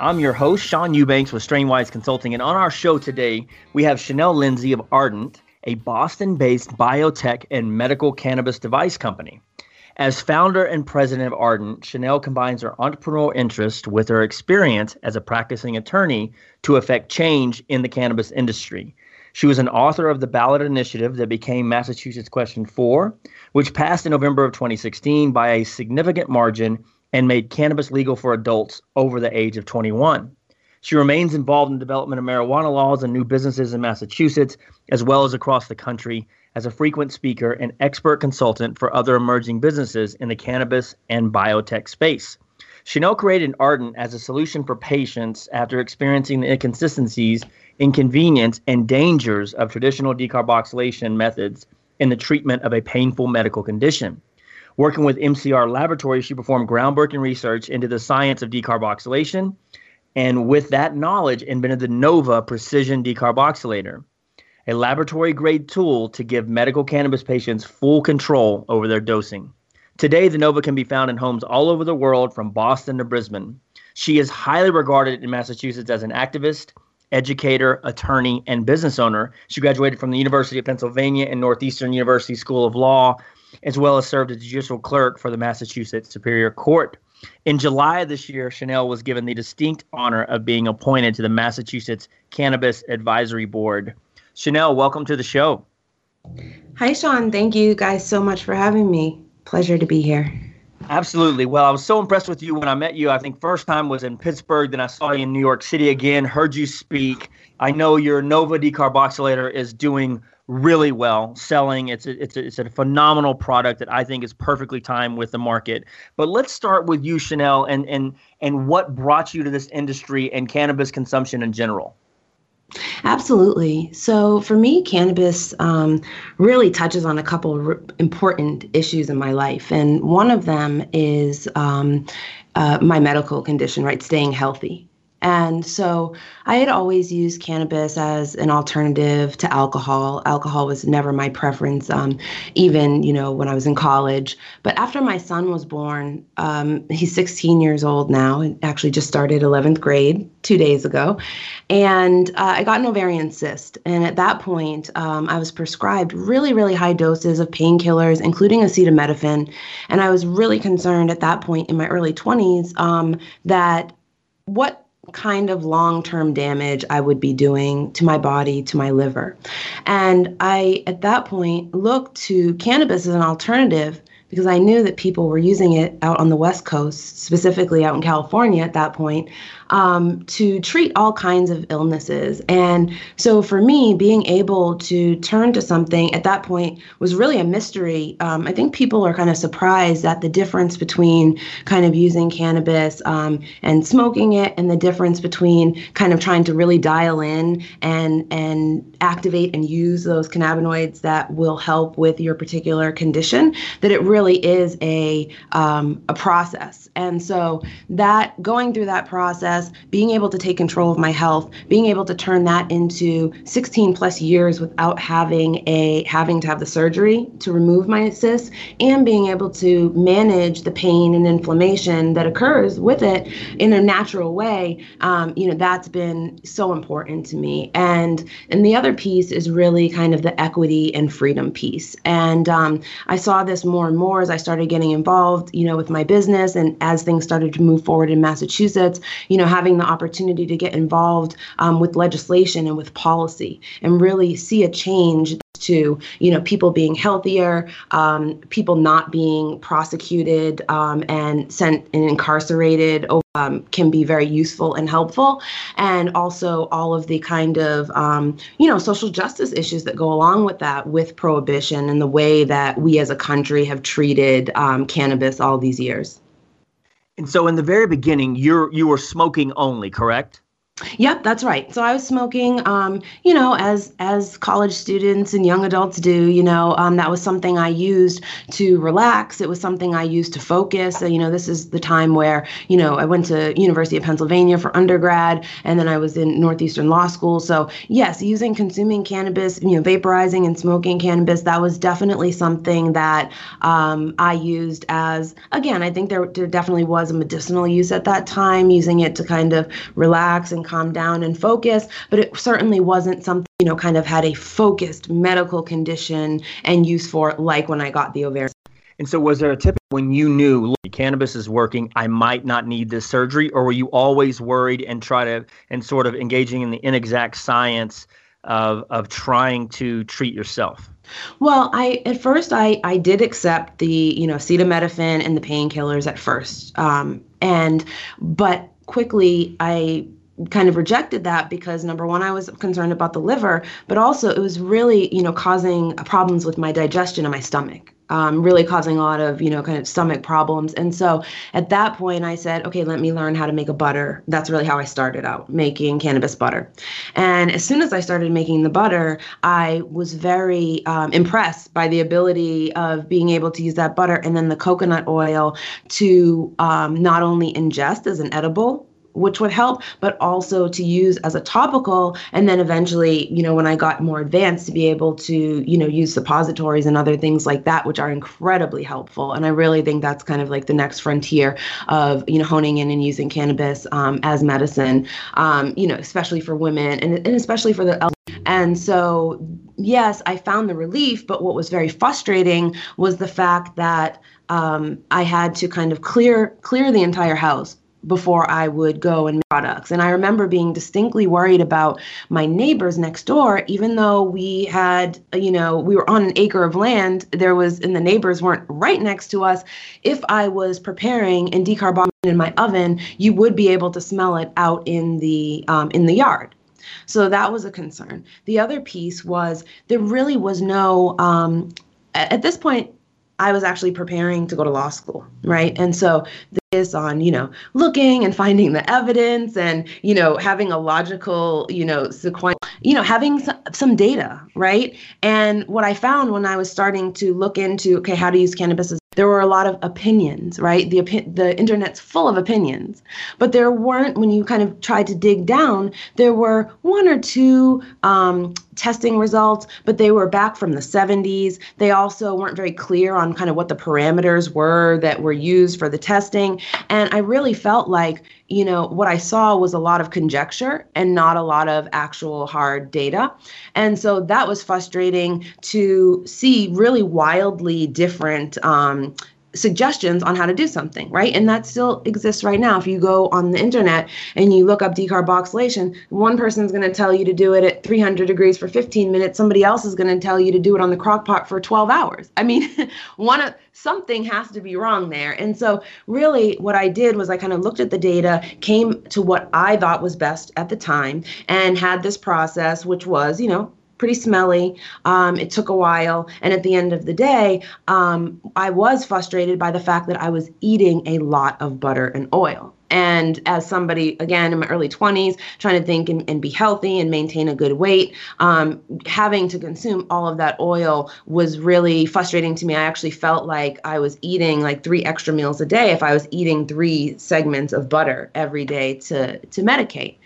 I'm your host, Sean Eubanks with Strainwise Consulting. And on our show today, we have Chanel Lindsay of Ardent, a Boston based biotech and medical cannabis device company. As founder and president of Ardent, Chanel combines her entrepreneurial interest with her experience as a practicing attorney to effect change in the cannabis industry. She was an author of the ballot initiative that became Massachusetts Question 4, which passed in November of 2016 by a significant margin and made cannabis legal for adults over the age of 21. She remains involved in development of marijuana laws and new businesses in Massachusetts, as well as across the country, as a frequent speaker and expert consultant for other emerging businesses in the cannabis and biotech space. Chanel created Ardent as a solution for patients after experiencing the inconsistencies, inconvenience, and dangers of traditional decarboxylation methods in the treatment of a painful medical condition. Working with MCR Laboratories, she performed groundbreaking research into the science of decarboxylation, and with that knowledge, invented the Nova Precision Decarboxylator, a laboratory grade tool to give medical cannabis patients full control over their dosing. Today, the Nova can be found in homes all over the world, from Boston to Brisbane. She is highly regarded in Massachusetts as an activist, educator, attorney, and business owner. She graduated from the University of Pennsylvania and Northeastern University School of Law as well as served as judicial clerk for the Massachusetts Superior Court. In July of this year, Chanel was given the distinct honor of being appointed to the Massachusetts Cannabis Advisory Board. Chanel, welcome to the show. Hi, Sean. Thank you guys so much for having me. Pleasure to be here. Absolutely. Well, I was so impressed with you when I met you. I think first time was in Pittsburgh, then I saw you in New York City again, heard you speak. I know your Nova decarboxylator is doing really well selling it's a, it's a, it's a phenomenal product that I think is perfectly timed with the market but let's start with you Chanel and and and what brought you to this industry and cannabis consumption in general Absolutely. So for me, cannabis um, really touches on a couple r- important issues in my life, and one of them is um, uh, my medical condition, right? Staying healthy. And so I had always used cannabis as an alternative to alcohol. Alcohol was never my preference, um, even you know when I was in college. But after my son was born, um, he's 16 years old now, and actually just started 11th grade two days ago, and uh, I got an ovarian cyst. And at that point, um, I was prescribed really, really high doses of painkillers, including acetaminophen. And I was really concerned at that point in my early 20s um, that what kind of long term damage I would be doing to my body, to my liver. And I, at that point, looked to cannabis as an alternative because I knew that people were using it out on the West Coast, specifically out in California at that point, um, to treat all kinds of illnesses. And so for me, being able to turn to something at that point was really a mystery. Um, I think people are kind of surprised at the difference between kind of using cannabis um, and smoking it, and the difference between kind of trying to really dial in and and activate and use those cannabinoids that will help with your particular condition. That it really is a um, a process, and so that going through that process, being able to take control of my health, being able to turn that into 16 plus years without having a having to have the surgery to remove my cyst, and being able to manage the pain and inflammation that occurs with it in a natural way, um, you know, that's been so important to me. And and the other piece is really kind of the equity and freedom piece. And um, I saw this more and more as I started getting involved, you know, with my business and as things started to move forward in Massachusetts, you know, having the opportunity to get involved um, with legislation and with policy and really see a change to you know people being healthier, um, people not being prosecuted um, and sent and incarcerated um, can be very useful and helpful, and also all of the kind of um, you know social justice issues that go along with that, with prohibition and the way that we as a country have treated um, cannabis all these years. And so, in the very beginning, you're you were smoking only, correct? Yep, that's right. So I was smoking, um, you know, as as college students and young adults do. You know, um, that was something I used to relax. It was something I used to focus. Uh, you know, this is the time where you know I went to University of Pennsylvania for undergrad, and then I was in Northeastern Law School. So yes, using consuming cannabis, you know, vaporizing and smoking cannabis, that was definitely something that um, I used as again. I think there, there definitely was a medicinal use at that time, using it to kind of relax and calm down and focus, but it certainly wasn't something, you know, kind of had a focused medical condition and use for like when I got the ovarian. And so, was there a tip when you knew look, cannabis is working? I might not need this surgery, or were you always worried and try to and sort of engaging in the inexact science of of trying to treat yourself? Well, I at first I I did accept the you know acetaminophen and the painkillers at first, um, and but quickly I kind of rejected that because number one i was concerned about the liver but also it was really you know causing problems with my digestion and my stomach um, really causing a lot of you know kind of stomach problems. And so at that point i said okay let me learn how to make a butter. That's really how i started out making cannabis butter. And as soon as i started making the butter i was very um, impressed by the ability of being able to use that butter and then the coconut oil to um, not only ingest as an edible which would help, but also to use as a topical. And then eventually, you know, when I got more advanced, to be able to, you know, use suppositories and other things like that, which are incredibly helpful. And I really think that's kind of like the next frontier of, you know, honing in and using cannabis um, as medicine, um, you know, especially for women and, and especially for the elderly. And so, yes, I found the relief, but what was very frustrating was the fact that um, I had to kind of clear clear the entire house before I would go and products. And I remember being distinctly worried about my neighbors next door, even though we had, you know, we were on an acre of land, there was, and the neighbors weren't right next to us. If I was preparing and decarbonating in my oven, you would be able to smell it out in the um, in the yard. So that was a concern. The other piece was there really was no um, at this point I was actually preparing to go to law school, right? And so this on, you know, looking and finding the evidence and, you know, having a logical, you know, sequence, you know, having some, some data, right? And what I found when I was starting to look into, okay, how to use cannabis as there were a lot of opinions, right? The the internet's full of opinions, but there weren't when you kind of tried to dig down. There were one or two um, testing results, but they were back from the 70s. They also weren't very clear on kind of what the parameters were that were used for the testing, and I really felt like you know, what I saw was a lot of conjecture and not a lot of actual hard data. And so that was frustrating to see really wildly different um, suggestions on how to do something, right? And that still exists right now. If you go on the internet and you look up decarboxylation, one person's going to tell you to do it at 300 degrees for 15 minutes. Somebody else is going to tell you to do it on the crock pot for 12 hours. I mean, one of something has to be wrong there. And so, really, what I did was I kind of looked at the data, came to what I thought was best at the time, and had this process, which was, you know, pretty smelly. Um, it took a while. And at the end of the day, um, I was frustrated by the fact that I was eating a lot of butter and oil. And as somebody, again, in my early 20s, trying to think and, and be healthy and maintain a good weight, um, having to consume all of that oil was really frustrating to me. I actually felt like I was eating like three extra meals a day if I was eating three segments of butter every day to, to medicate.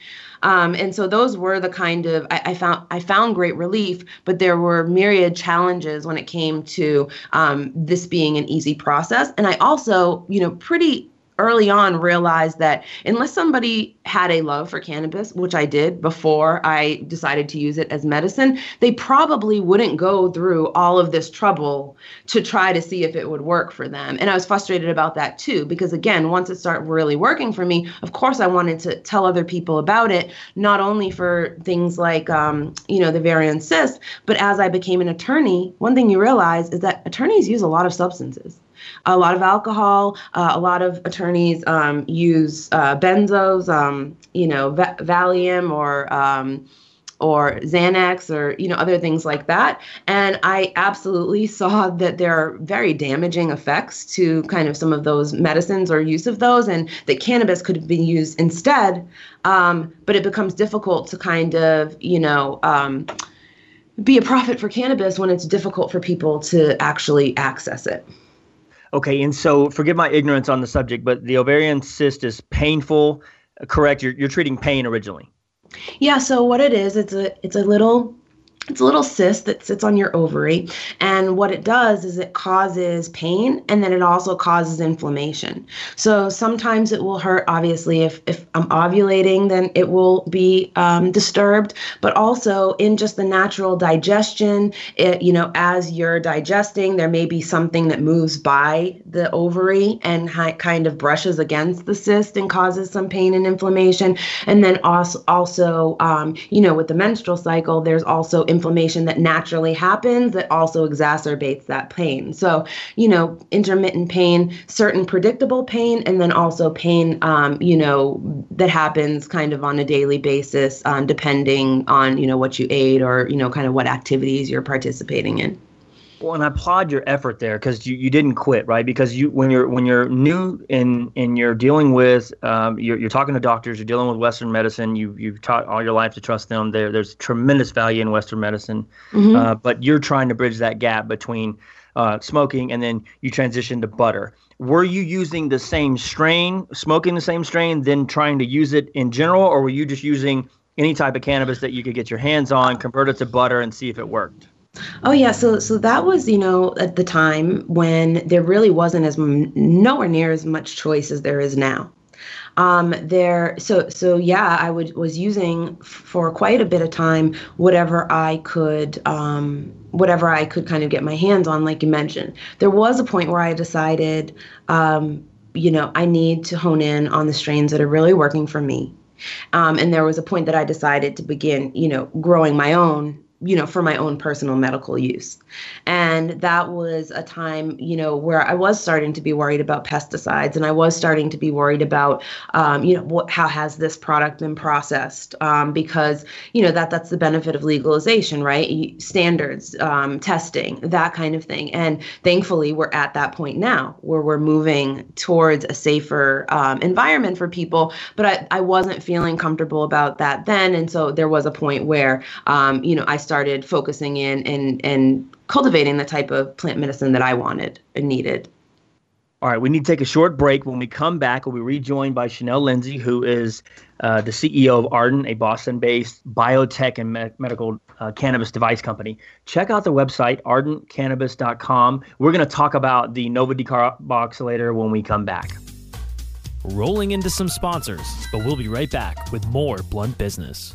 Um, and so those were the kind of I, I, found I found great relief, but there were myriad challenges when it came to um, this being an easy process. And I also, you know, pretty early on realized that unless somebody had a love for cannabis, which I did before I decided to use it as medicine, they probably wouldn't go through all of this trouble to try to see if it would work for them. And I was frustrated about that too, because again, once it started really working for me, of course, I wanted to tell other people about it, not only for things like, um, you know, the ovarian cyst, but as I became an attorney, one thing you realize is that attorneys use a lot of substances a lot of alcohol. Uh, a lot of attorneys um, use uh, benzos, um, you know, Va- Valium or um, or Xanax or you know other things like that. And I absolutely saw that there are very damaging effects to kind of some of those medicines or use of those, and that cannabis could been used instead. Um, but it becomes difficult to kind of you know. Um, be a prophet for cannabis when it's difficult for people to actually access it. Okay, and so forgive my ignorance on the subject, but the ovarian cyst is painful. Correct? You're you're treating pain originally. Yeah. So what it is, it's a it's a little it's a little cyst that sits on your ovary. And what it does is it causes pain and then it also causes inflammation. So sometimes it will hurt, obviously, if, if I'm ovulating, then it will be um, disturbed. But also in just the natural digestion, it, you know, as you're digesting, there may be something that moves by the ovary and hi- kind of brushes against the cyst and causes some pain and inflammation. And then also, also um, you know, with the menstrual cycle, there's also inflammation that naturally happens that also exacerbates that pain. So, you know, intermittent pain, certain predictable pain, and then also pain, um, you know, that happens kind of on a daily basis, um, depending on, you know, what you ate or, you know, kind of what activities you're participating in. Well, and I applaud your effort there because you, you didn't quit, right? Because you when you're when you're new in and you're dealing with um, you're, you're talking to doctors, you're dealing with Western medicine. You you've taught all your life to trust them. There there's tremendous value in Western medicine, mm-hmm. uh, but you're trying to bridge that gap between uh, smoking and then you transition to butter. Were you using the same strain, smoking the same strain, then trying to use it in general, or were you just using any type of cannabis that you could get your hands on, convert it to butter, and see if it worked? Oh yeah, so so that was you know at the time when there really wasn't as nowhere near as much choice as there is now. Um, there, so so yeah, I would was using for quite a bit of time whatever I could, um, whatever I could kind of get my hands on, like you mentioned. There was a point where I decided, um, you know, I need to hone in on the strains that are really working for me. Um, and there was a point that I decided to begin, you know, growing my own you know, for my own personal medical use. And that was a time, you know, where I was starting to be worried about pesticides and I was starting to be worried about, um, you know, what, how has this product been processed? Um, because, you know, that that's the benefit of legalization, right? Standards, um, testing, that kind of thing. And thankfully, we're at that point now where we're moving towards a safer um, environment for people. But I, I wasn't feeling comfortable about that then. And so there was a point where, um, you know, I started focusing in and and cultivating the type of plant medicine that I wanted and needed. All right, we need to take a short break. When we come back, we'll be rejoined by Chanel Lindsay, who is uh, the CEO of Ardent, a Boston-based biotech and me- medical uh, cannabis device company. Check out the website, ardentcannabis.com. We're going to talk about the Nova Decarboxylator when we come back. Rolling into some sponsors, but we'll be right back with more Blunt Business.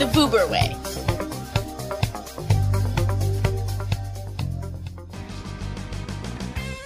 the Vuber way.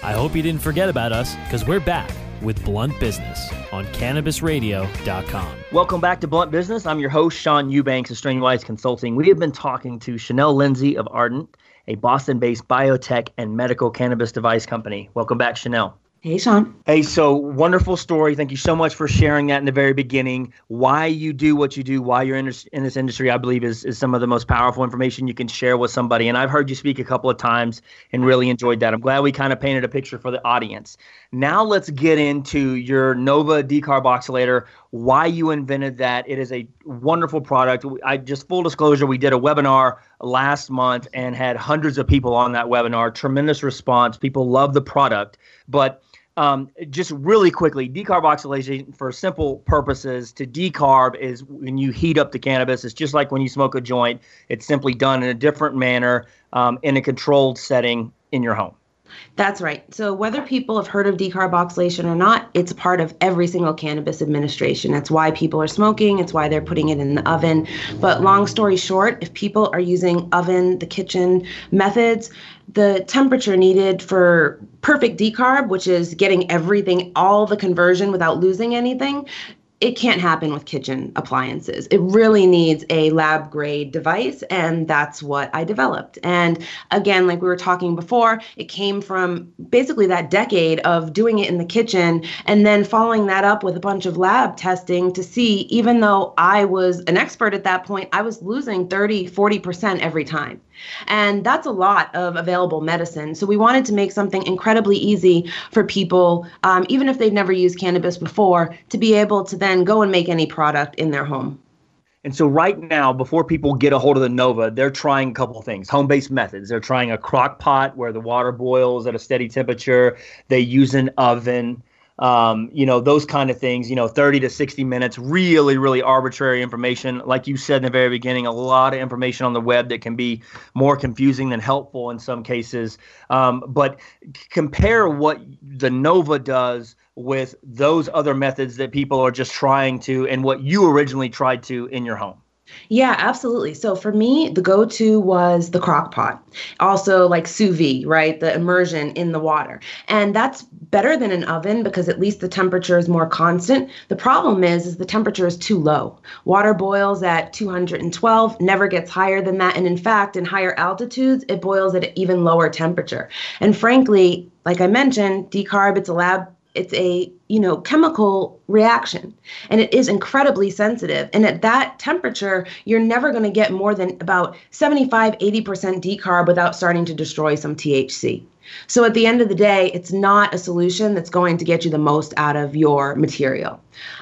I hope you didn't forget about us because we're back with Blunt Business on CannabisRadio.com. Welcome back to Blunt Business. I'm your host, Sean Eubanks of Strainwise Consulting. We have been talking to Chanel Lindsay of Ardent, a Boston based biotech and medical cannabis device company. Welcome back, Chanel. Hey, Sean. Hey, so wonderful story. Thank you so much for sharing that in the very beginning. Why you do what you do, why you're in this, in this industry, I believe is, is some of the most powerful information you can share with somebody. And I've heard you speak a couple of times and really enjoyed that. I'm glad we kind of painted a picture for the audience. Now let's get into your Nova decarboxylator, why you invented that. It is a wonderful product. I just full disclosure, we did a webinar last month and had hundreds of people on that webinar. Tremendous response. People love the product. But um, just really quickly, decarboxylation for simple purposes to decarb is when you heat up the cannabis. It's just like when you smoke a joint. It's simply done in a different manner um, in a controlled setting in your home. That's right. So, whether people have heard of decarboxylation or not, it's part of every single cannabis administration. That's why people are smoking, it's why they're putting it in the oven. But, long story short, if people are using oven, the kitchen methods, the temperature needed for perfect decarb, which is getting everything, all the conversion without losing anything, it can't happen with kitchen appliances. It really needs a lab grade device, and that's what I developed. And again, like we were talking before, it came from basically that decade of doing it in the kitchen and then following that up with a bunch of lab testing to see, even though I was an expert at that point, I was losing 30, 40% every time. And that's a lot of available medicine. So we wanted to make something incredibly easy for people, um, even if they've never used cannabis before, to be able to then go and make any product in their home. And so right now, before people get a hold of the Nova, they're trying a couple things, home-based methods. They're trying a crock pot where the water boils at a steady temperature. They use an oven um, you know, those kind of things, you know, 30 to 60 minutes, really, really arbitrary information. Like you said in the very beginning, a lot of information on the web that can be more confusing than helpful in some cases. Um, but compare what the Nova does with those other methods that people are just trying to and what you originally tried to in your home. Yeah, absolutely. So for me, the go to was the crock pot. Also, like sous vide, right? The immersion in the water. And that's better than an oven because at least the temperature is more constant. The problem is, is the temperature is too low. Water boils at 212, never gets higher than that. And in fact, in higher altitudes, it boils at an even lower temperature. And frankly, like I mentioned, decarb, it's a lab it's a you know chemical reaction and it is incredibly sensitive and at that temperature you're never going to get more than about 75 80% decarb without starting to destroy some thc So at the end of the day, it's not a solution that's going to get you the most out of your material.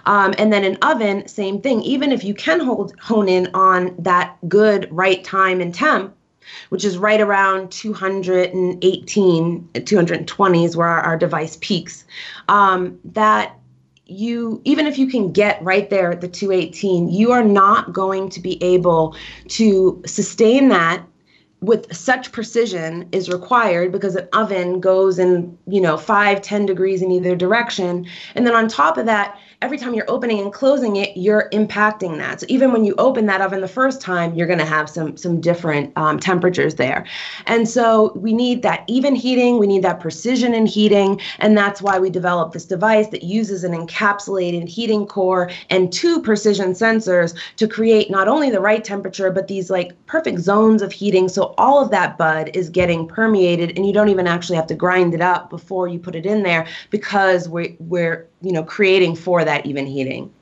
Um, and then an oven, same thing. Even if you can hold hone in on that good right time and temp, which is right around 218, 220 is where our, our device peaks. Um, that you even if you can get right there at the 218 you are not going to be able to sustain that with such precision is required because an oven goes in you know five ten degrees in either direction and then on top of that every time you're opening and closing it you're impacting that. So even when you open that oven the first time you're going to have some some different um, temperatures there. And so we need that even heating we need that precision in heating and that's why we developed this device that uses an encapsulated heating core and two precision sensors to create not only the right temperature but these like perfect zones of heating. So all of that bud is getting permeated and you don't even actually have to grind it up before you put it in there because we're, we're you know creating for that even heating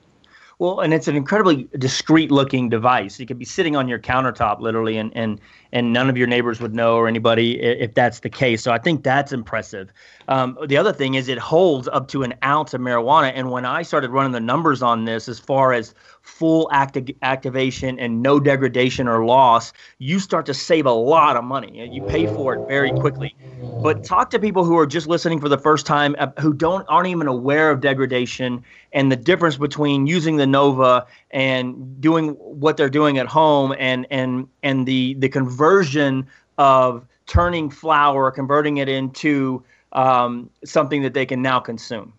well, and it's an incredibly discreet looking device. It could be sitting on your countertop literally and and and none of your neighbors would know or anybody if that's the case. So I think that's impressive. Um, the other thing is it holds up to an ounce of marijuana. And when I started running the numbers on this, as far as full acti- activation and no degradation or loss, you start to save a lot of money. You pay for it very quickly. But talk to people who are just listening for the first time, uh, who don't aren't even aware of degradation and the difference between using the Nova and doing what they're doing at home, and and and the the conversion of turning flower, converting it into um, something that they can now consume.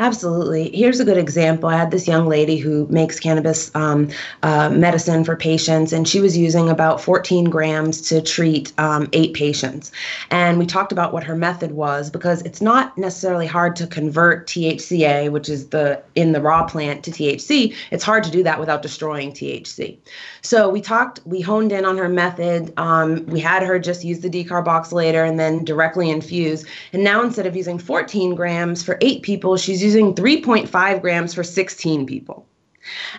Absolutely. Here's a good example. I had this young lady who makes cannabis um, uh, medicine for patients, and she was using about 14 grams to treat um, eight patients. And we talked about what her method was because it's not necessarily hard to convert THCA, which is the in the raw plant, to THC. It's hard to do that without destroying THC. So we talked, we honed in on her method. Um, we had her just use the decarboxylator and then directly infuse. And now instead of using 14 grams for eight people, she's using 3.5 grams for 16 people.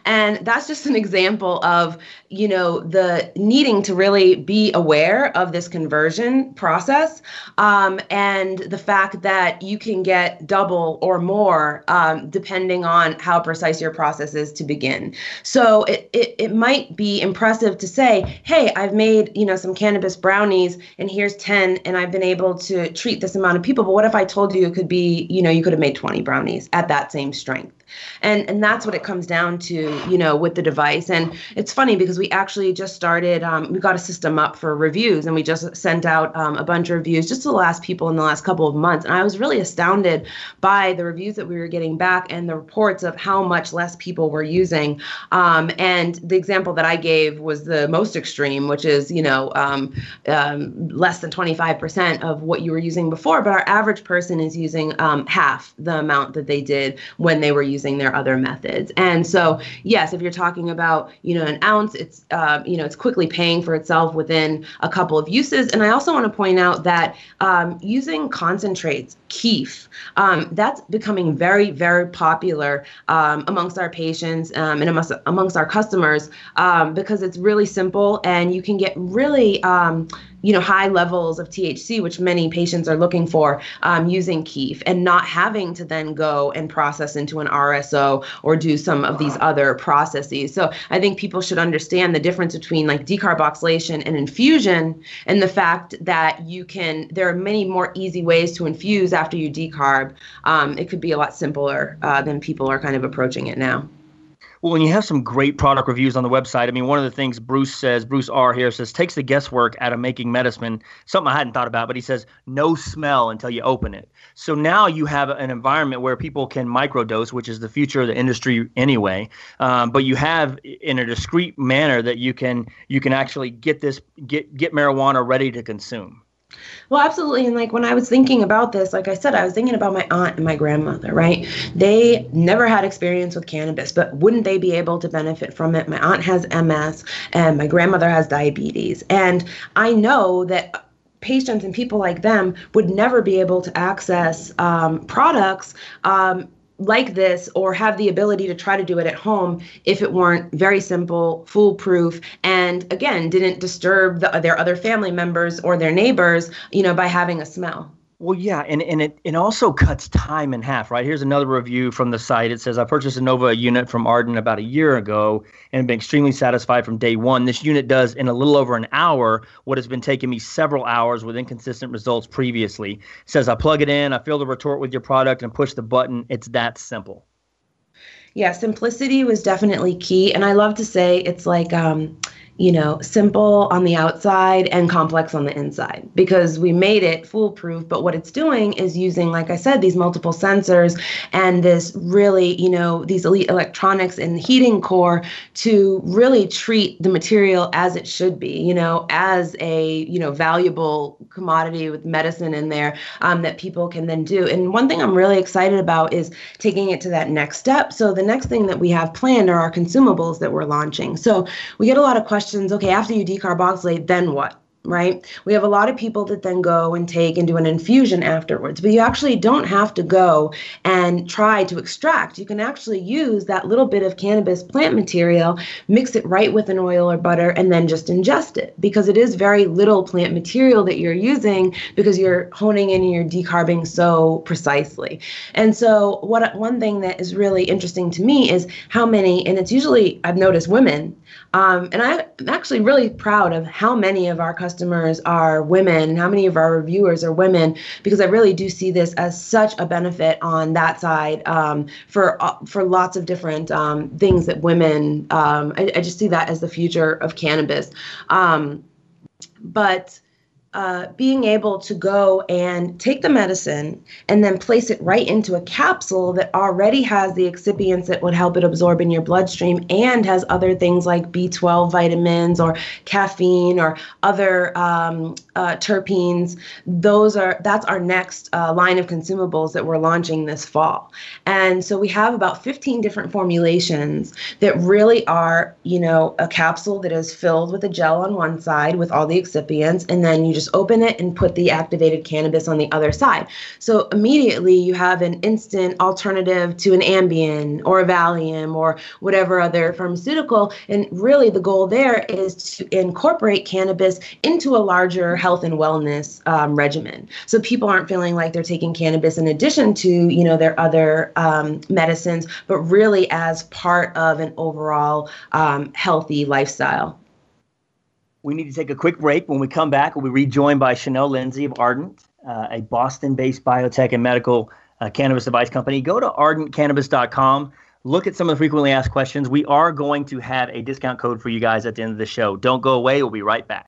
And that's just an example of, you know, the needing to really be aware of this conversion process um, and the fact that you can get double or more um, depending on how precise your process is to begin. So it, it, it might be impressive to say, hey, I've made, you know, some cannabis brownies and here's 10 and I've been able to treat this amount of people. But what if I told you it could be, you know, you could have made 20 brownies at that same strength? and and that's what it comes down to you know with the device and it's funny because we actually just started um, we got a system up for reviews and we just sent out um, a bunch of reviews just to the last people in the last couple of months and i was really astounded by the reviews that we were getting back and the reports of how much less people were using um, and the example that i gave was the most extreme which is you know um, um, less than 25% of what you were using before but our average person is using um, half the amount that they did when they were using their other methods. And so, yes, if you're talking about, you know, an ounce, uh, you know, it's quickly paying for itself within a couple of uses. And I also want to point out that um, using concentrates, keef, um, that's becoming very, very popular um, amongst our patients um, and amongst, amongst our customers um, because it's really simple and you can get really um, you know high levels of THC, which many patients are looking for, um, using Keef, and not having to then go and process into an RSO or do some of these other processes. So I think people should understand the difference between like decarboxylation and infusion, and the fact that you can. There are many more easy ways to infuse after you decarb. Um, it could be a lot simpler uh, than people are kind of approaching it now. Well, when you have some great product reviews on the website, I mean, one of the things Bruce says, Bruce R here says, takes the guesswork out of making medicine. Something I hadn't thought about, but he says, no smell until you open it. So now you have an environment where people can microdose, which is the future of the industry anyway. Um, but you have in a discreet manner that you can you can actually get this get get marijuana ready to consume. Well, absolutely. And like when I was thinking about this, like I said, I was thinking about my aunt and my grandmother, right? They never had experience with cannabis, but wouldn't they be able to benefit from it? My aunt has MS and my grandmother has diabetes. And I know that patients and people like them would never be able to access um, products um, like this or have the ability to try to do it at home if it weren't very simple, foolproof, and again, didn't disturb the, their other family members or their neighbors, you know, by having a smell. Well, yeah, and, and it, it also cuts time in half, right? Here's another review from the site. It says, I purchased a Nova unit from Ardent about a year ago and been extremely satisfied from day one. This unit does in a little over an hour what has been taking me several hours with inconsistent results previously. It says, I plug it in, I fill the retort with your product, and push the button. It's that simple. Yeah, simplicity was definitely key. And I love to say it's like, um, you know, simple on the outside and complex on the inside because we made it foolproof. But what it's doing is using, like I said, these multiple sensors and this really, you know, these elite electronics the heating core to really treat the material as it should be, you know, as a, you know, valuable commodity with medicine in there um, that people can then do. And one thing I'm really excited about is taking it to that next step. So the next thing that we have planned are our consumables that we're launching. So we get a lot of questions okay, after you decarboxylate, then what? Right? We have a lot of people that then go and take and do an infusion afterwards, but you actually don't have to go and try to extract. You can actually use that little bit of cannabis plant material, mix it right with an oil or butter, and then just ingest it because it is very little plant material that you're using because you're honing in and you're decarbing so precisely. And so, what one thing that is really interesting to me is how many, and it's usually I've noticed women um, and I'm actually really proud of how many of our customers are women, how many of our reviewers are women, because I really do see this as such a benefit on that side um, for uh, for lots of different um, things that women. Um, I, I, just see that as the future of cannabis. Um, but uh, being able to go and take the medicine and then place it right into a capsule that already has the excipients that would help it absorb in your bloodstream and has other things like B12 vitamins or caffeine or other um, uh, terpenes. Those are that's our next uh, line of consumables that we're launching this fall. And so we have about 15 different formulations that really are, you know, a capsule that is filled with a gel on one side with all the excipients, and then you just open it and put the activated cannabis on the other side. So immediately you have an instant alternative to an Ambien or a Valium or whatever other pharmaceutical. And really the goal there is to incorporate cannabis into a larger health and wellness um, regimen. So people aren't feeling like they're taking cannabis in addition to, you know, their other um, medicines, but really as part of an overall um, healthy lifestyle. We need to take a quick break. When we come back, we'll be rejoined by Chanel Lindsay of Ardent, uh, a Boston based biotech and medical uh, cannabis device company. Go to ardentcannabis.com. Look at some of the frequently asked questions. We are going to have a discount code for you guys at the end of the show. Don't go away. We'll be right back.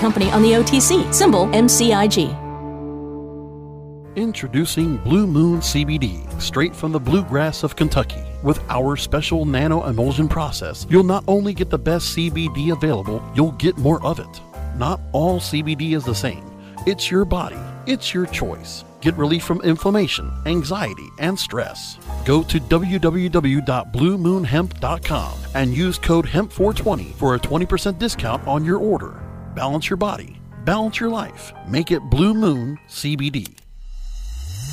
company on the OTC, symbol MCIG. Introducing Blue Moon CBD, straight from the bluegrass of Kentucky. With our special nano emulsion process, you'll not only get the best CBD available, you'll get more of it. Not all CBD is the same. It's your body, it's your choice. Get relief from inflammation, anxiety, and stress. Go to www.bluemoonhemp.com and use code HEMP420 for a 20% discount on your order. Balance your body, balance your life. Make it Blue Moon CBD.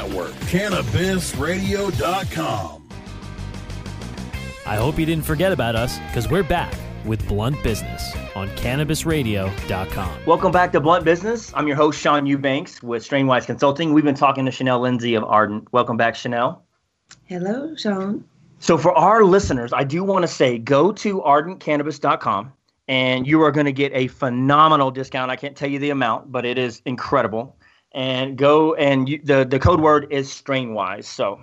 cannabisradio.com. I hope you didn't forget about us because we're back with Blunt Business on CannabisRadio.com. Welcome back to Blunt Business. I'm your host, Sean Eubanks with Strainwise Consulting. We've been talking to Chanel Lindsay of Ardent. Welcome back, Chanel. Hello, Sean. So, for our listeners, I do want to say go to ardentcannabis.com and you are going to get a phenomenal discount. I can't tell you the amount, but it is incredible. And go and you, the the code word is Strainwise. So,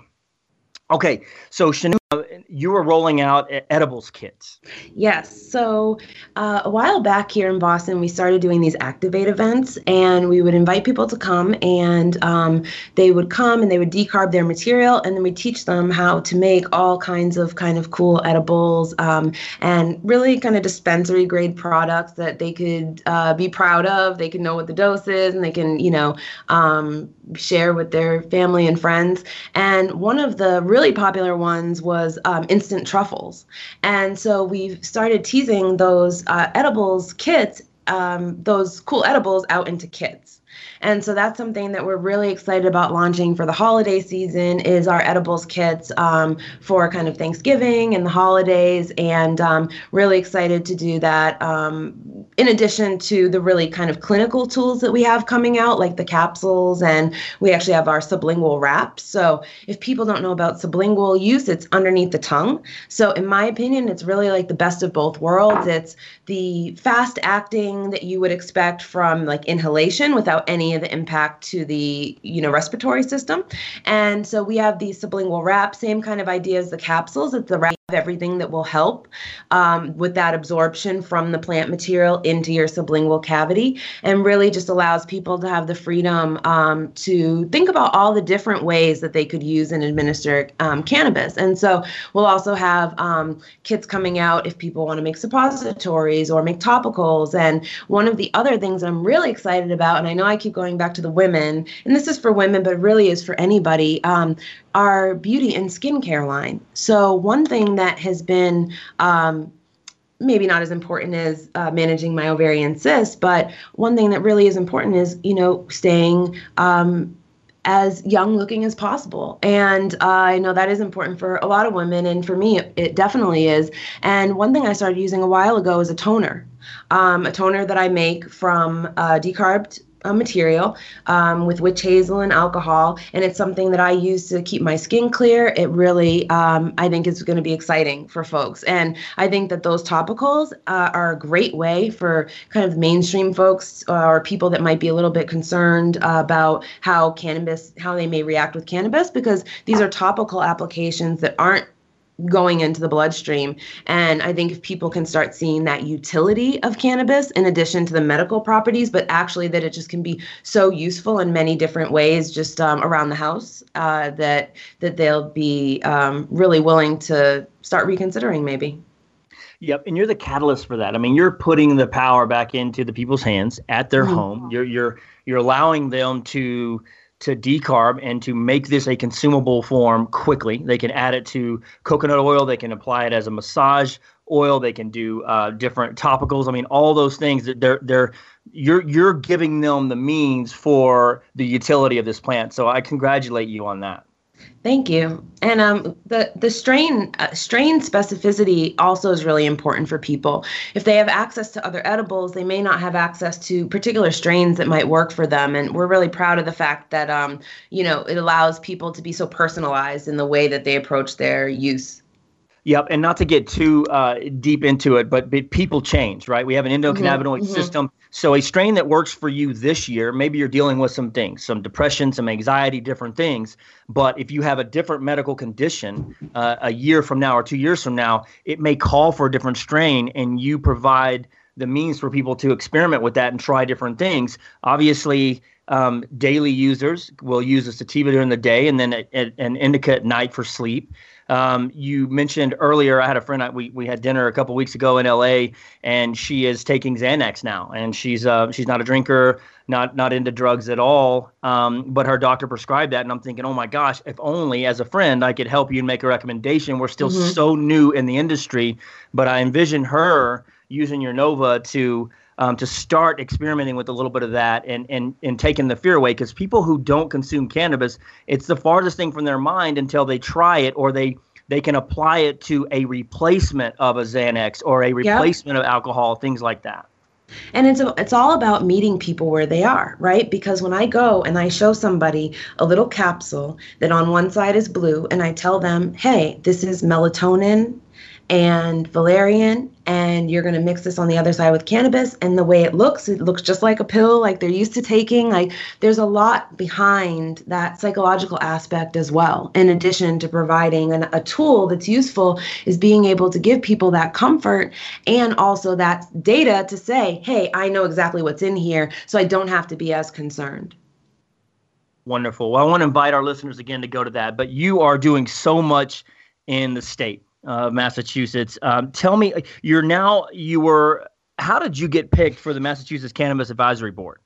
okay. So Chanel, you were rolling out edibles kits. Yes. So uh, a while back here in Boston, we started doing these activate events, and we would invite people to come, and um, they would come and they would decarb their material, and then we teach them how to make all kinds of kind of cool edibles um, and really kind of dispensary grade products that they could uh, be proud of. They can know what the dose is, and they can you know um, share with their family and friends. And one of the really popular ones was was um, instant truffles. And so we've started teasing those uh, edibles kits, um, those cool edibles out into kits. And so that's something that we're really excited about launching for the holiday season is our edibles kits um, for kind of Thanksgiving and the holidays, and um, really excited to do that. Um, in addition to the really kind of clinical tools that we have coming out, like the capsules, and we actually have our sublingual wraps. So if people don't know about sublingual use, it's underneath the tongue. So in my opinion, it's really like the best of both worlds. It's the fast acting that you would expect from like inhalation without any of the impact to the you know respiratory system. And so we have these sublingual wraps same kind of idea as the capsules it's the wrap everything that will help um, with that absorption from the plant material into your sublingual cavity and really just allows people to have the freedom um, to think about all the different ways that they could use and administer um, cannabis. And so we'll also have um, kits coming out if people want to make suppositories or make topicals. And one of the other things i'm really excited about and i know i keep going back to the women and this is for women but really is for anybody um, our beauty and skincare line. So, one thing that has been um, maybe not as important as uh, managing my ovarian cyst, but one thing that really is important is, you know, staying um, as young looking as possible. And uh, I know that is important for a lot of women. And for me, it, it definitely is. And one thing I started using a while ago is a toner, um, a toner that I make from uh, decarbed a material um, with witch hazel and alcohol, and it's something that I use to keep my skin clear. It really, um, I think, is going to be exciting for folks, and I think that those topicals uh, are a great way for kind of mainstream folks or people that might be a little bit concerned about how cannabis, how they may react with cannabis, because these are topical applications that aren't going into the bloodstream. And I think if people can start seeing that utility of cannabis in addition to the medical properties, but actually that it just can be so useful in many different ways just um, around the house, uh, that that they'll be um, really willing to start reconsidering maybe. Yep, and you're the catalyst for that. I mean, you're putting the power back into the people's hands at their mm-hmm. home. You're you're you're allowing them to to decarb and to make this a consumable form quickly. They can add it to coconut oil. They can apply it as a massage oil. They can do uh, different topicals. I mean, all those things. That they're they're you're you're giving them the means for the utility of this plant. So I congratulate you on that. Thank you. And um, the the strain uh, strain specificity also is really important for people. If they have access to other edibles, they may not have access to particular strains that might work for them. And we're really proud of the fact that um, you know it allows people to be so personalized in the way that they approach their use. Yep, and not to get too uh, deep into it, but, but people change, right? We have an endocannabinoid mm-hmm. mm-hmm. system. So a strain that works for you this year, maybe you're dealing with some things, some depression, some anxiety, different things. But if you have a different medical condition uh, a year from now or two years from now, it may call for a different strain, and you provide the means for people to experiment with that and try different things. Obviously, um, daily users will use a sativa during the day and then an indica at night for sleep. Um, you mentioned earlier, I had a friend, I, we, we had dinner a couple weeks ago in LA, and she is taking Xanax now, and she's uh, she's not a drinker, not not into drugs at all, um, but her doctor prescribed that, and I'm thinking, oh my gosh, if only as a friend I could help you and make a recommendation. We're still mm-hmm. so new in the industry, but I envision her using your Nova to um, to start experimenting with a little bit of that and and and taking the fear away because people who don't consume cannabis, it's the farthest thing from their mind until they try it or they they can apply it to a replacement of a Xanax or a replacement yep. of alcohol, things like that. And it's it's all about meeting people where they are, right? Because when I go and I show somebody a little capsule that on one side is blue and I tell them, "Hey, this is melatonin and valerian and you're going to mix this on the other side with cannabis. And the way it looks it looks just like a pill like they're used to taking. Like there's a lot behind that psychological aspect as well in addition to providing an, a tool that's useful is being able to give people that comfort and also that data to say hey i know exactly what's in here so i don't have to be as concerned. Wonderful. Well i want to invite our listeners again to go to that but you are doing so much in the state uh, Massachusetts. Um, tell me, you're now you were. How did you get picked for the Massachusetts Cannabis Advisory Board?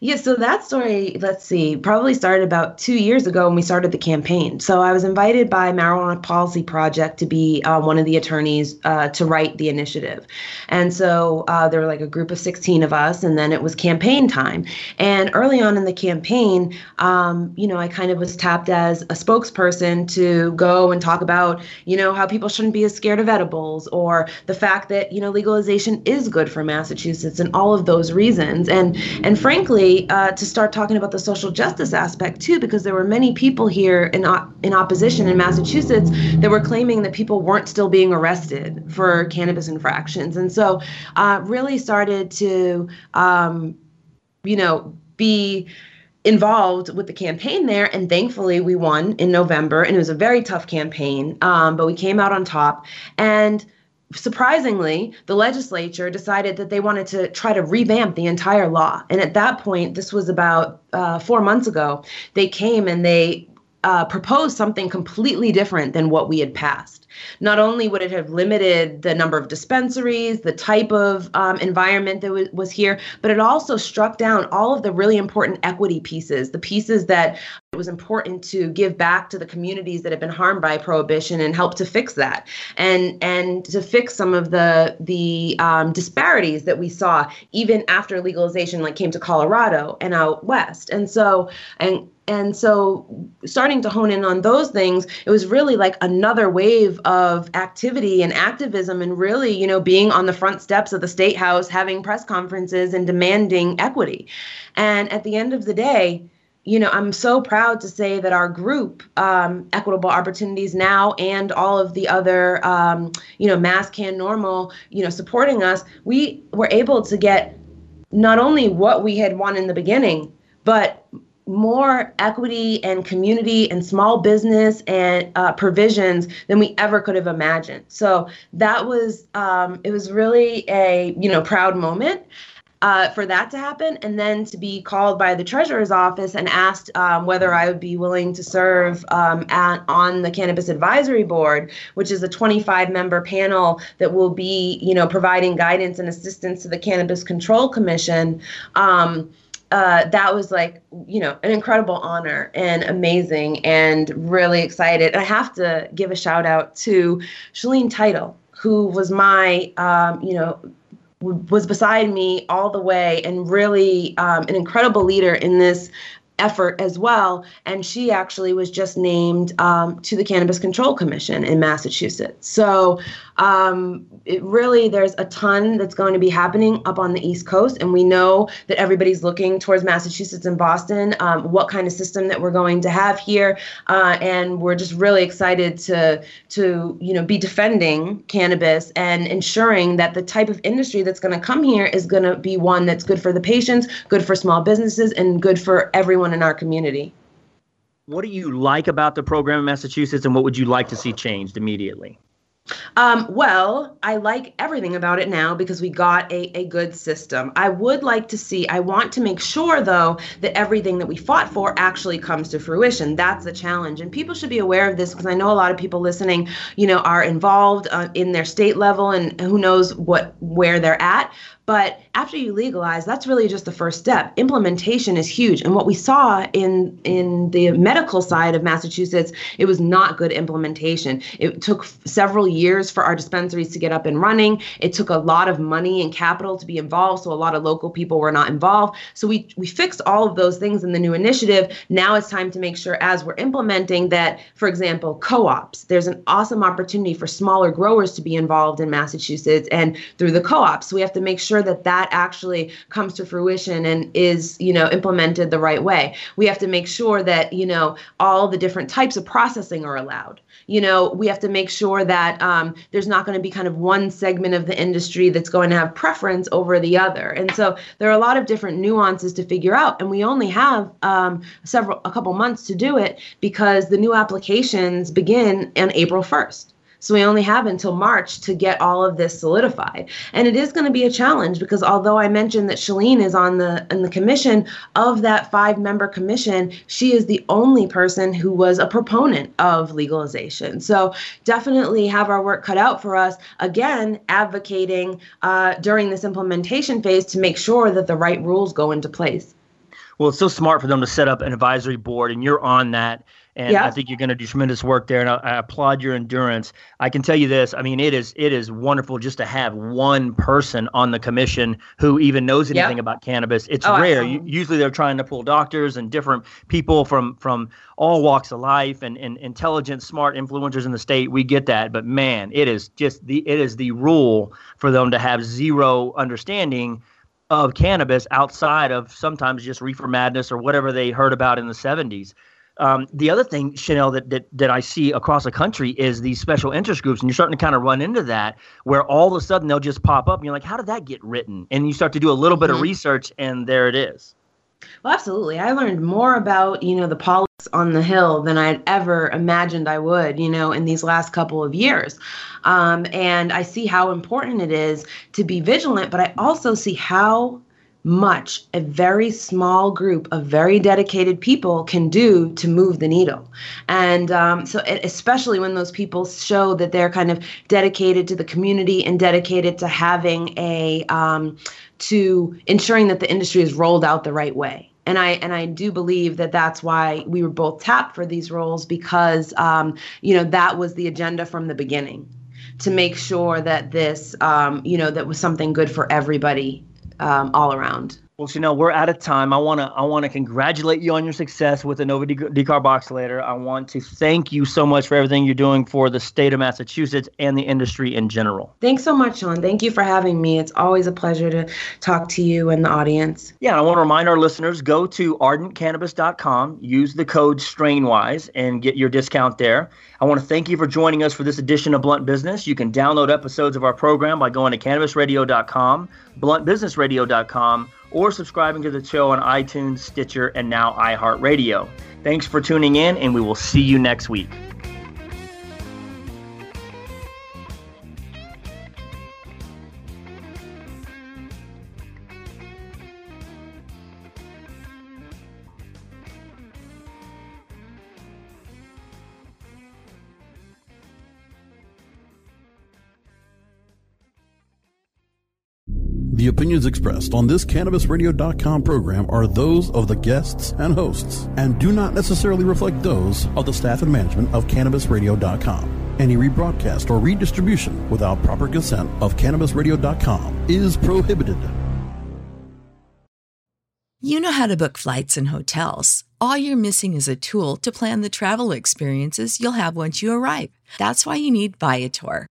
Yeah, so that story, let's see, probably started about two years ago when we started the campaign. So I was invited by Marijuana Policy Project to be uh, one of the attorneys uh, to write the initiative. And so uh, there were like a group of 16 of us, and then it was campaign time. And early on in the campaign, um, you know, I kind of was tapped as a spokesperson to go and talk about, you know, how people shouldn't be as scared of edibles or the fact that, you know, legalization is good for Massachusetts and all of those reasons. And, and frankly, uh, to start talking about the social justice aspect too, because there were many people here in in opposition in Massachusetts that were claiming that people weren't still being arrested for cannabis infractions, and so uh, really started to, um, you know, be involved with the campaign there. And thankfully we won in november and it was a very tough campaign um, but we came out on top. And surprisingly, the legislature decided that they wanted to try to revamp the entire law. And at that point, this was about uh, four months ago, they came and they uh, proposed something completely different than what we had passed. Not only would it have limited the number of dispensaries, the type of um, environment that w- was here, but it also struck down all of the really important equity pieces, the pieces that it was important to give back to the communities that have been harmed by prohibition and help to fix that, and and to fix some of the the um, disparities that we saw even after legalization, like came to Colorado and out west. And so and and so starting to hone in on those things it was really like another wave of activity and activism and really you know being on the front steps of the state house having press conferences and demanding equity. And at the end of the day you know i'm so proud to say that our group um, equitable opportunities now and all of the other um, you know MassCann NORML, you know supporting us we were able to get not only what we had won in the beginning but more equity and community and small business and uh, provisions than we ever could have imagined. So that was um, it was really a you know proud moment. Uh, for that to happen, and then to be called by the treasurer's office and asked um, whether I would be willing to serve um, at, on the cannabis advisory board, which is a 25-member panel that will be, you know, providing guidance and assistance to the Cannabis Control Commission. Um, uh, that was like you know an incredible honor and amazing and really excited. And I have to give a shout out to Shaleen Title, who was my um, you know was beside me all the way and really um, an incredible leader in this effort as well. And she actually was just named um, to the Cannabis Control Commission in Massachusetts. So um, it really, there's a ton that's going to be happening up on the East Coast. And we know that everybody's looking towards Massachusetts and Boston, um, what kind of system that we're going to have here. Uh, and we're just really excited to, to, you know, be defending cannabis and ensuring that the type of industry that's going to come here is going to be one that's good for the patients, good for small businesses, and good for everyone everyone in our community. What do you like about the program in Massachusetts, and what would you like to see changed immediately? Um, well, I like everything about it now because we got a, a good system. I would like to see, I want to make sure, though, that everything that we fought for actually comes to fruition. That's the challenge. And people should be aware of this because I know a lot of people listening, you know, are involved uh, in their state level and who knows what where they're at But after you legalize, that's really just the first step. Implementation is huge. And what we saw in in the medical side of Massachusetts, it was not good implementation. It took several years for our dispensaries to get up and running. It took a lot of money and capital to be involved, so a lot of local people were not involved. So we we fixed all of those things in the new initiative. Now it's time to make sure as we're implementing that, for example, co-ops. There's an awesome opportunity for smaller growers to be involved in Massachusetts and through the co-ops. So we have to make sure that that actually comes to fruition and is, you know, implemented the right way. We have to make sure that, you know, all the different types of processing are allowed. You know, we have to make sure that um, there's not going to be kind of one segment of the industry that's going to have preference over the other. And so there are a lot of different nuances to figure out, and we only have um, several a couple months to do it because the new applications begin on April 1st. So we only have until March to get all of this solidified. And it is going to be a challenge because although I mentioned that Shaleen is on the in the commission of that five member commission, she is the only person who was a proponent of legalization. So definitely have our work cut out for us. Again, advocating uh, during this implementation phase to make sure that the right rules go into place. Well, it's so smart for them to set up an advisory board, and you're on that. And Yeah. I think you're going to do tremendous work there, and I, I applaud your endurance. I can tell you this: I mean, it is it is wonderful just to have one person on the commission who even knows anything about cannabis. It's Oh, rare. Usually, they're trying to pull doctors and different people from from all walks of life and, and intelligent, smart influencers in the state. We get that, but man, it is just the it is the rule for them to have zero understanding of cannabis outside of sometimes just reefer madness or whatever they heard about in the 70s. Um, the other thing, Chanel, that, that that I see across the country is these special interest groups, and you're starting to kind of run into that, where all of a sudden they'll just pop up, and you're like, "How did that get written?" And you start to do a little bit of research, and there it is. Well, absolutely. I learned more about, you know, the politics on the Hill than I'd ever imagined I would, you know, in these last couple of years. Um, and I see how important it is to be vigilant, but I also see how much a very small group of very dedicated people can do to move the needle. And um, so, especially when those people show that they're kind of dedicated to the community and dedicated to having a, um, to ensuring that the industry is rolled out the right way. And I and I do believe that that's why we were both tapped for these roles because um, you know that was the agenda from the beginning to make sure that this um, you know that was something good for everybody um, all around. Well, Chanel, we're out of time. I want to I want to congratulate you on your success with the Nova Dec- Decarboxylator. I want to thank you so much for everything you're doing for the state of Massachusetts and the industry in general. Thanks so much, Sean. Thank you for having me. It's always a pleasure to talk to you and the audience. Yeah, I want to remind our listeners go to ardentcannabis.com, use the code StrainWise, and get your discount there. I want to thank you for joining us for this edition of Blunt Business. You can download episodes of our program by going to cannabisradio.com, bluntbusinessradio.com, or subscribing to the show on iTunes, Stitcher, and now iHeartRadio. Thanks for tuning in, and we will see you next week. The opinions expressed on this CannabisRadio.com program are those of the guests and hosts and do not necessarily reflect those of the staff and management of CannabisRadio.com. Any rebroadcast or redistribution without proper consent of CannabisRadio.com is prohibited. You know how to book flights and hotels. All you're missing is a tool to plan the travel experiences you'll have once you arrive. That's why you need Viator.